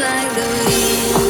like the wind.